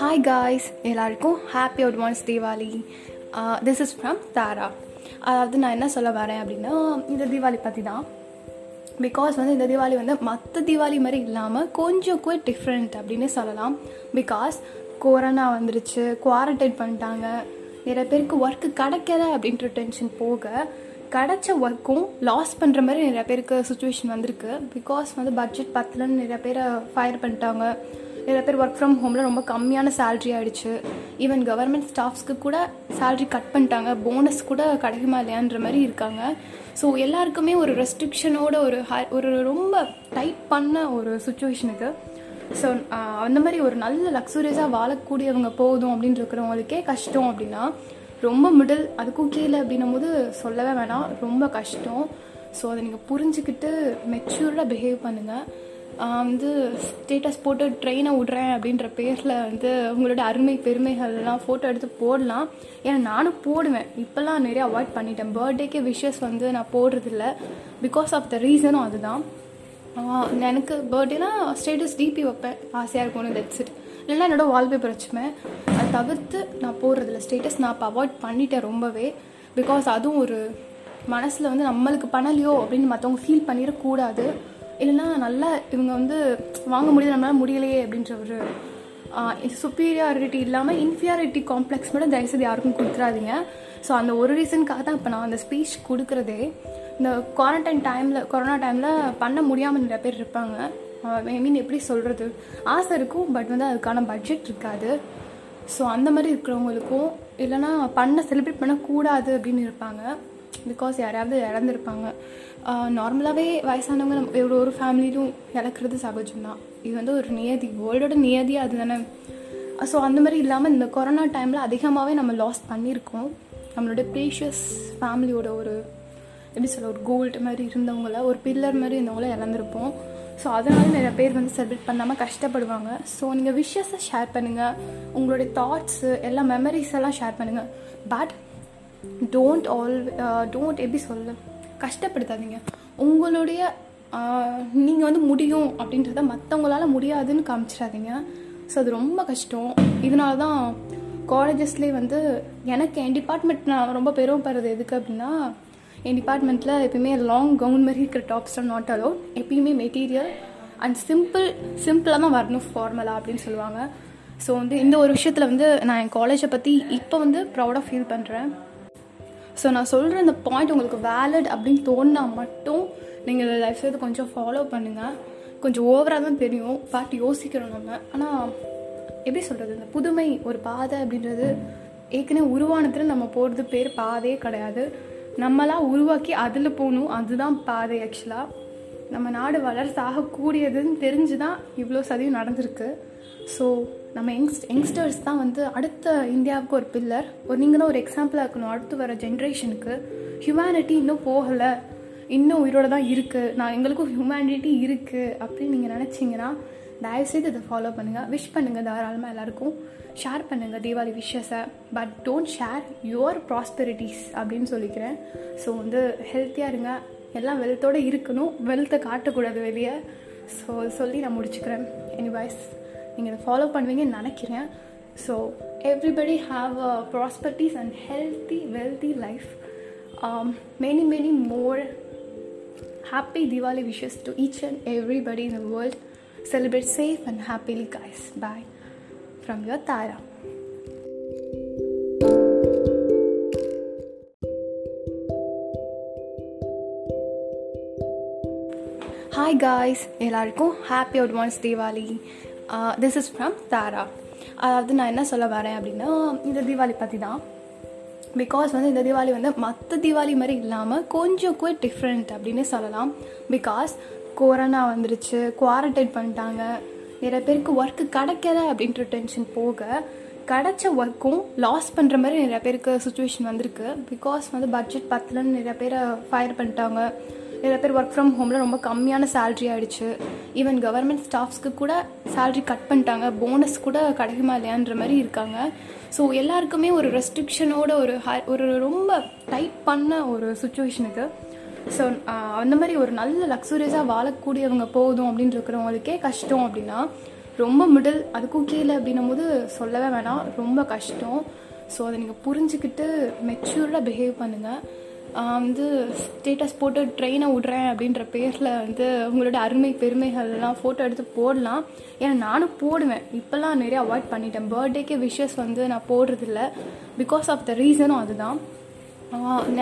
Hi guys எல்லாருக்கும் happy advance Deepavali. This is from Tara அதாவது நான் என்ன சொல்ல வரேன் அப்படின்னா இந்த தீபாவளி பற்றி தான் பிகாஸ் வந்து இந்த தீபாவளி வந்து மற்ற தீபாவளி மாதிரி இல்லாமல் கொஞ்சம் கூட டிஃப்ரெண்ட் அப்படின்னு சொல்லலாம். பிகாஸ் கொரோனா வந்துருச்சு குவாரண்டைன் பண்ணிட்டாங்க. நிறைய பேருக்கு ஒர்க்கு கிடைக்கல அப்படின்ற டென்ஷன் போக கிடைச்ச ஒர்க்கும் லாஸ் பண்ணுற மாதிரி நிறைய பேருக்கு சுச்சுவேஷன் வந்திருக்கு. பிகாஸ் வந்து பட்ஜெட் பத்தலன்னு நிறைய பேரை ஃபயர் பண்ணிட்டாங்க. நிறைய பேர் ஒர்க் ஃப்ரம் ஹோமில் ரொம்ப கம்மியான சேல்ரி ஆகிடுச்சு ஈவன் கவர்மெண்ட் ஸ்டாஃப்ஸ்க்கு கூட சேல்ரி கட் பண்ணிட்டாங்க. போனஸ் கூட கிடைக்குமா இல்லையான்ற மாதிரி இருக்காங்க. ஸோ எல்லாருக்குமே ஒரு ரெஸ்ட்ரிக்ஷனோட ஒரு ஹை ஒரு ரொம்ப டைட் பண்ண ஒரு சுச்சுவேஷனுக்கு ஸோ அந்த மாதிரி ஒரு நல்ல லக்ஸுரியஸாக வாழக்கூடியவங்க போதும் அப்படின்னு இருக்கிறவங்களுக்கே கஷ்டம் அப்படின்னா ரொம்ப மிடில் அதுக்கும் கீழே அப்படின்னும் போது சொல்லவே வேணாம். ரொம்ப கஷ்டம். ஸோ அதை நீங்கள் புரிஞ்சுக்கிட்டு மெச்சூர்டாக பிஹேவ் பண்ணுங்கள் வந்து ஸ்டேட்டஸ் போட்டு ட்ரெயினை விட்றேன் அப்படின்ற பேரில் வந்து உங்களோட அருமை பெருமைகள்லாம் ஃபோட்டோ எடுத்து போடலாம். ஏன்னா நானும் போடுவேன். இப்போல்லாம் நிறைய அவாய்ட் பண்ணிட்டேன். பர்த்டேக்கே விஷஸ் வந்து நான் போடுறதில்ல. பிகாஸ் ஆஃப் த ரீசனும் அதுதான். எனக்கு பர்த்டேனா ஸ்டேட்டஸ் டிபி வைப்பேன். ஆசையாக இருக்கும்னு தட்ஸ் இட் இல்லைன்னா என்னோட வால்பேப்பர் வச்சுப்பேன். அதை தவிர்த்து நான் போடுறதில்ல. ஸ்டேட்டஸ் நான் இப்போ அவாய்ட் பண்ணிட்டேன் ரொம்பவே. பிகாஸ் அதுவும் ஒரு மனசில் வந்து நம்மளுக்கு பண்ணலையோ அப்படின்னு மற்றவங்க ஃபீல் பண்ணிடக்கூடாது. இல்லைன்னா நல்லா இவங்க வந்து வாங்க முடியல நம்மளால் முடியலையே அப்படின்ற ஒரு சுப்பீரியாரிட்டி இல்லாமல் இன்ஃபீரியாரிட்டி காம்ப்ளெக்ஸ் மட்டும் தயவுசெய்து யாருக்கும் கொடுத்துறாதீங்க. ஸோ அந்த ஒரு ரீசனுக்காக தான் இப்போ நான் அந்த ஸ்பீச் கொடுக்குறதே. இந்த குவாரண்டைன் டைமில் கொரோனா டைமில் பண்ண முடியாமல் நிறைய பேர் இருப்பாங்க. ஐ மீன் எப்படி சொல்கிறது ஆசை இருக்கும் பட் வந்து அதுக்கான பட்ஜெட் இருக்காது. ஸோ அந்த மாதிரி இருக்கிறவங்களுக்கும் இல்லைனா பண்ண செலிப்ரேட் பண்ணக்கூடாது அப்படின்னு இருப்பாங்க. பிகாஸ் யாராவது இறந்துருப்பாங்க. நார்மலாகவே வயசானவங்க நம்ம ஒரு ஒரு ஃபேமிலியிலும் இழக்கிறது சகஜம்தான். இது வந்து ஒரு நியதி வேர்ல்டோட நியதி அது தானே ஸோ அந்த மாதிரி இல்லாமல் இந்த கொரோனா டைமில் அதிகமாகவே நம்ம லாஸ் பண்ணியிருக்கோம். நம்மளோட ப்ரீஷியஸ் ஃபேமிலியோட ஒரு எப்படி சொல்ல ஒரு கோல்டு மாதிரி இருந்தவங்கள ஒரு பில்லர் மாதிரி இருந்தவங்கள இழந்திருப்போம். ஸோ அதனால நிறைய பேர் வந்து செலிப்ரேட் பண்ணாமல் கஷ்டப்படுவாங்க. ஸோ நீங்கள் விஷயஸை ஷேர் பண்ணுங்கள் உங்களுடைய தாட்ஸு எல்லா மெமரிஸ் எல்லாம் ஷேர் பண்ணுங்கள் பட் டோன்ட் ஆல் டோன்ட் எப்படி சொல்ல கஷ்டப்படுத்தாதீங்க. உங்களுடைய நீங்கள் வந்து முடியும் அப்படின்றத மற்றவங்களால முடியாதுன்னு காமிச்சிடாதீங்க. ஸோ அது ரொம்ப கஷ்டம். இதனால தான் காலேஜஸ்லேயே வந்து எனக்கு என் டிபார்ட்மெண்ட் நான் ரொம்ப பெருமைப்படுறது எதுக்கு அப்படின்னா என் டிபார்ட்மெண்ட்டில் எப்பயுமே லாங் கவுன் மாதிரி இருக்கிற டாப்ஸ் நாட் அலோட் எப்பயுமே மெட்டீரியல் அண்ட் சிம்பிள் சிம்பிளாக தான் வரணும் ஃபார்மலாக அப்படின்னு சொல்லுவாங்க. ஸோ வந்து இந்த ஒரு விஷயத்தில் வந்து நான் என் காலேஜை பற்றி இப்போ வந்து ப்ரௌடாக ஃபீல் பண்ணுறேன் ஸோ நான் சொல்கிற இந்த பாயிண்ட் உங்களுக்கு வேலிட் அப்படின்னு தோணுனா மட்டும் நீங்கள் லைஃப் செய்து கொஞ்சம் ஃபாலோ பண்ணுங்கள் கொஞ்சம் ஓவராக தான் தெரியும். பட் யோசிக்கிறோம் நம்ம. ஆனால் எப்படி சொல்கிறது இந்த புதுமை ஒரு பாதை அப்படின்றது ஏற்கனவே உருவானத்தில் நம்ம போகிறது பேர் பாதையே கிடையாது. நம்மளாம் உருவாக்கி அதில் போகணும். அதுதான் பாதை ஆக்சுவலாக நம்ம நாடு வளர்ச்சி ஆகக்கூடியதுன்னு தெரிஞ்சு தான் இவ்வளோ சதியும் நடந்திருக்கு. ஸோ நம்ம யங்ஸ்ட் யங்ஸ்டர்ஸ் தான் வந்து அடுத்த இந்தியாவுக்கு ஒரு பில்லர். ஒரு நீங்கள் தான் ஒரு எக்ஸாம்பிளாக இருக்கணும். அடுத்து வர ஜென்ரேஷனுக்கு ஹியூமனிட்டி இன்னும் போகலை. இன்னும் உயிரோட தான் இருக்குது நான் எங்களுக்கும் ஹியூமனிட்டி இருக்குது அப்படின்னு நீங்கள் நினச்சிங்கன்னா தயவுசெய்து இதை ஃபாலோ பண்ணுங்கள் விஷ் பண்ணுங்கள் தாராளமாக எல்லாருக்கும். ஷேர் பண்ணுங்கள் Deepavali விஷஸை but don't share your prosperities அப்படின்னு சொல்லிக்கிறேன். ஸோ வந்து ஹெல்த்தியாக இருங்க. எல்லாம் வெல்த்தோடு இருக்கணும். வெல்த்தை காட்டக்கூடாது வெளியே. ஸோ சொல்லி நான் முடிச்சுக்கிறேன். எனிவைஸ் நீங்கள் இதை ஃபாலோ பண்ணுவீங்கன்னு நினைக்கிறேன் so everybody have a prosperities and healthy wealthy life many many more happy Diwali wishes to each and everybody in the world. Celebrate safe and happily, guys. Bye. From your Tara. Hi guys எல்லாருக்கும் happy advance Deepavali this is from Tara அதாவது நான் என்ன சொல்ல வரேன் அப்படின்னா இந்த தீபாவளி பற்றி தான் பிகாஸ் வந்து இந்த தீபாவளி வந்து மற்ற தீபாவளி மாதிரி இல்லாமல் கொஞ்சம் கூட டிஃப்ரெண்ட் அப்படின்னு சொல்லலாம். பிகாஸ் கொரோனா வந்துருச்சு குவாரண்டைன் பண்ணிட்டாங்க. நிறைய பேருக்கு ஒர்க்கு கிடைக்கல அப்படின்ற டென்ஷன் போக கிடைச்ச ஒர்க்கும் லாஸ் பண்ணுற மாதிரி நிறைய பேருக்கு சுச்சுவேஷன் வந்திருக்கு. பிகாஸ் வந்து பட்ஜெட் பத்தலன்னு நிறைய பேரை ஃபயர் பண்ணிட்டாங்க. நிறைய பேர் ஒர்க் ஃப்ரம் ஹோமில் ரொம்ப கம்மியான சேல்ரி ஆகிடுச்சு ஈவன் கவர்மெண்ட் ஸ்டாஃப்ஸ்க்கு கூட சேல்ரி கட் பண்ணிட்டாங்க. போனஸ் கூட கிடைக்குமா இல்லையான்ற மாதிரி இருக்காங்க. ஸோ எல்லாருக்குமே ஒரு ரெஸ்ட்ரிக்ஷனோட ஒரு ஒரு ரொம்ப டைட் பண்ண ஒரு சுச்சுவேஷனுக்கு ஸோ அந்த மாதிரி ஒரு நல்ல லக்ஸூரியஸாக வாழக்கூடியவங்க போதும் அப்படின்னு இருக்கிறவங்களுக்கே கஷ்டம் அப்படின்னா ரொம்ப மிடில் அதுக்கும் கீழே அப்படின்னும் போது சொல்லவே வேணாம். ரொம்ப கஷ்டம். ஸோ அதை நீங்கள் புரிஞ்சுக்கிட்டு மெச்சூர்டாக பிஹேவ் பண்ணுங்கள் வந்து ஸ்டேட்டஸ் போட்டு ட்ரெயினை விட்றேன் அப்படின்ற பேரில் வந்து உங்களோட அருமை பெருமைகள்லாம் ஃபோட்டோ எடுத்து போடலாம். ஏன்னா நானும் போடுவேன். இப்போல்லாம் நிறைய அவாய்ட் பண்ணிட்டேன். பர்த்டேக்கே விஷஸ் வந்து நான் போடுறதில்ல. பிகாஸ் ஆஃப் த ரீசனும் அதுதான்.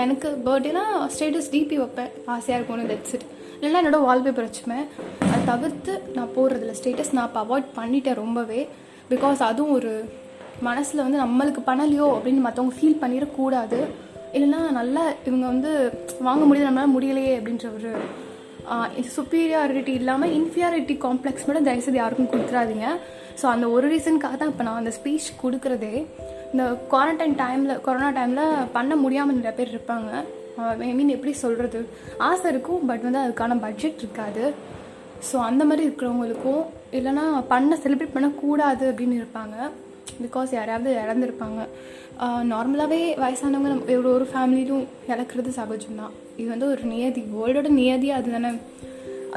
எனக்கு பர்த்டேனா ஸ்டேட்டஸ் டிபி வைப்பேன். ஆசையாக இருக்கும்னு தட்ஸ் இட் இல்லைன்னா என்னோட வால்பேப்பர் வச்சுப்பேன். அதை தவிர்த்து நான் போடுறதில்ல. ஸ்டேட்டஸ் நான் இப்போ அவாய்ட் பண்ணிட்டேன் ரொம்பவே. பிகாஸ் அதுவும் ஒரு மனசில் வந்து நம்மளுக்கு பண்ணலையோ அப்படின்னு மற்றவங்க ஃபீல் பண்ணிடக்கூடாது. இல்லைன்னா நல்லா இவங்க வந்து வாங்க முடியல நம்மளால முடியலையே அப்படின்ற ஒரு இது சுப்பீரியாரிட்டி இல்லாமல் இன்ஃபீரியாரிட்டி காம்ப்ளெக்ஸ் மட்டும் தயவுசெய்து யாருக்கும் கொடுத்துறாதீங்க. ஸோ அந்த ஒரு ரீசனுக்காக தான் இப்போ நான் அந்த ஸ்பீச் கொடுக்குறதே. இந்த குவாரண்டைன் டைமில் கொரோனா டைமில் பண்ண முடியாமல் நிறைய பேர் இருப்பாங்க. ஐ மீன் எப்படி சொல்கிறது ஆசை இருக்கும் பட் வந்து அதுக்கான பட்ஜெட் இருக்காது. ஸோ அந்த மாதிரி இருக்கிறவங்களுக்கும் இல்லைனா பண்ண செலிப்ரேட் பண்ணக்கூடாது அப்படின்னு இருப்பாங்க. பிகாஸ் யாராவது இறந்துருப்பாங்க. நார்மலாகவே வயசானவங்க நம்ம எவ்வளோ ஒரு ஃபேமிலியிலும் இறக்குறது சகஜம்தான். இது வந்து ஒரு நியதி வேர்ல்டோட நியதி அது தானே.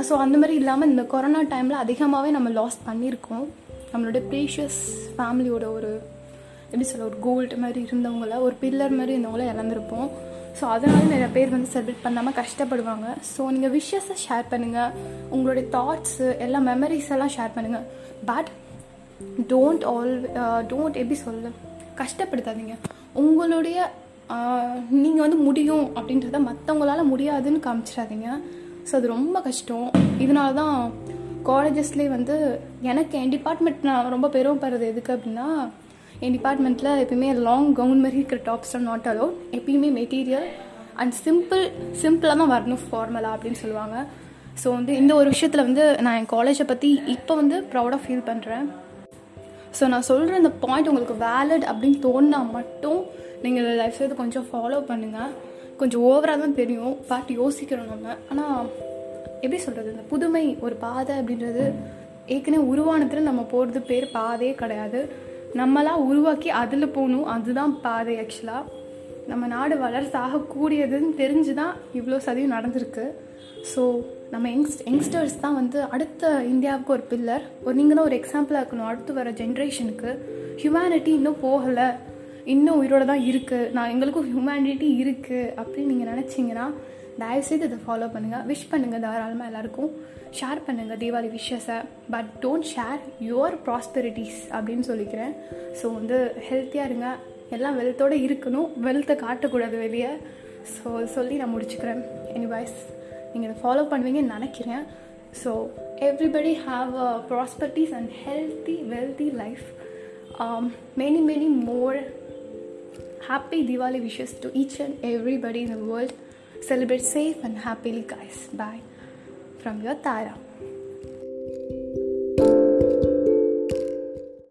ஸோ அந்த மாதிரி இல்லாமல் இந்த கொரோனா டைமில் அதிகமாகவே நம்ம லாஸ் பண்ணியிருக்கோம். நம்மளோட ப்ரீஷியஸ் ஃபேமிலியோட ஒரு எப்படி சொல்ல ஒரு கோல்டு மாதிரி இருந்தவங்கள ஒரு பில்லர் மாதிரி இருந்தவங்கள இறந்துருப்போம். ஸோ அதனால நிறைய பேர் வந்து செலிப்ரேட் பண்ணாமல் கஷ்டப்படுவாங்க. ஸோ நீங்கள் விஷயஸை ஷேர் பண்ணுங்கள் உங்களுடைய தாட்ஸு எல்லா மெமரிஸ் எல்லாம் ஷேர் பண்ணுங்கள் பட் டோன்ட் ஆல் டோன்ட் எப்படி சொல்ல கஷ்டப்படுத்தாதீங்க. உங்களுடைய uh, நீங்கள் வந்து முடியும் அப்படின்றத மற்றவங்களால முடியாதுன்னு காமிச்சிடாதீங்க. ஸோ அது ரொம்ப கஷ்டம். இதனால தான் காலேஜஸ்லேயே வந்து எனக்கு என் டிபார்ட்மெண்ட் நான் ரொம்ப பெருமைப்படுறது எதுக்கு அப்படின்னா என் டிபார்ட்மெண்ட்டில் எப்பயுமே லாங் கவுன் மாதிரி இருக்கிற டாப்ஸ் நாட் அலோட் எப்பயுமே மெட்டீரியல் அண்ட் சிம்பிள் சிம்பிளாக தான் வரணும் ஃபார்மலாக அப்படின்னு சொல்லுவாங்க. ஸோ வந்து இந்த ஒரு விஷயத்தில் வந்து நான் என் காலேஜை பற்றி இப்போ வந்து ப்ரௌடாக ஃபீல் பண்ணுறேன் ஸோ நான் சொல்கிற இந்த பாயிண்ட் உங்களுக்கு வேலிட் அப்படின்னு தோணுனா மட்டும் நீங்கள் லைஃப் செய்து கொஞ்சம் ஃபாலோ பண்ணுங்கள் கொஞ்சம் ஓவராக தான் தெரியும். பட் யோசிக்கிறோம் நம்ம. ஆனால் எப்படி சொல்கிறது இந்த புதுமை ஒரு பாதை அப்படின்றது ஏற்கனவே உருவானத்தில் நம்ம போகிறது பேர் பாதையே கிடையாது. நம்மளாம் உருவாக்கி அதில் போகணும். அதுதான் பாதை ஆக்சுவலாக நம்ம நாடு வளர்ச்சி ஆகக்கூடியதுன்னு தெரிஞ்சு தான் இவ்வளோ சதியும் நடந்திருக்கு. ஸோ நம்ம யங்ஸ் யங்ஸ்டர்ஸ் தான் வந்து அடுத்த இந்தியாவுக்கு ஒரு பில்லர். ஒரு நீங்கள் தான் ஒரு எக்ஸாம்பிளாக இருக்கணும். அடுத்து வர ஜென்ரேஷனுக்கு ஹியூமனிட்டி இன்னும் போகலை. இன்னும் உயிரோட தான் இருக்குது நான் எங்களுக்கும் ஹியூமனிட்டி இருக்குது அப்படின்னு நீங்கள் நினச்சிங்கன்னா தயவுசெய்து இதை ஃபாலோ பண்ணுங்கள் விஷ் பண்ணுங்கள் தாராளமாக எல்லாருக்கும். ஷேர் பண்ணுங்கள் Deepavali விஷஸை but don't share your prosperities அப்படின்னு சொல்லிக்கிறேன். ஸோ வந்து ஹெல்த்தியாக இருங்க. எல்லாம் வெல்த்தோடு இருக்கணும். வெல்த்தை காட்டக்கூடாது வெளியே. ஸோ சொல்லி நான் முடிச்சுக்கிறேன். எனிவைஸ் நீங்கள் இதை ஃபாலோ பண்ணுவீங்கன்னு நினைக்கிறேன் so everybody have a prosperities and healthy wealthy life many many more happy Diwali wishes to each and everybody in the world. Celebrate safe and happily, guys. Bye. From your Tara.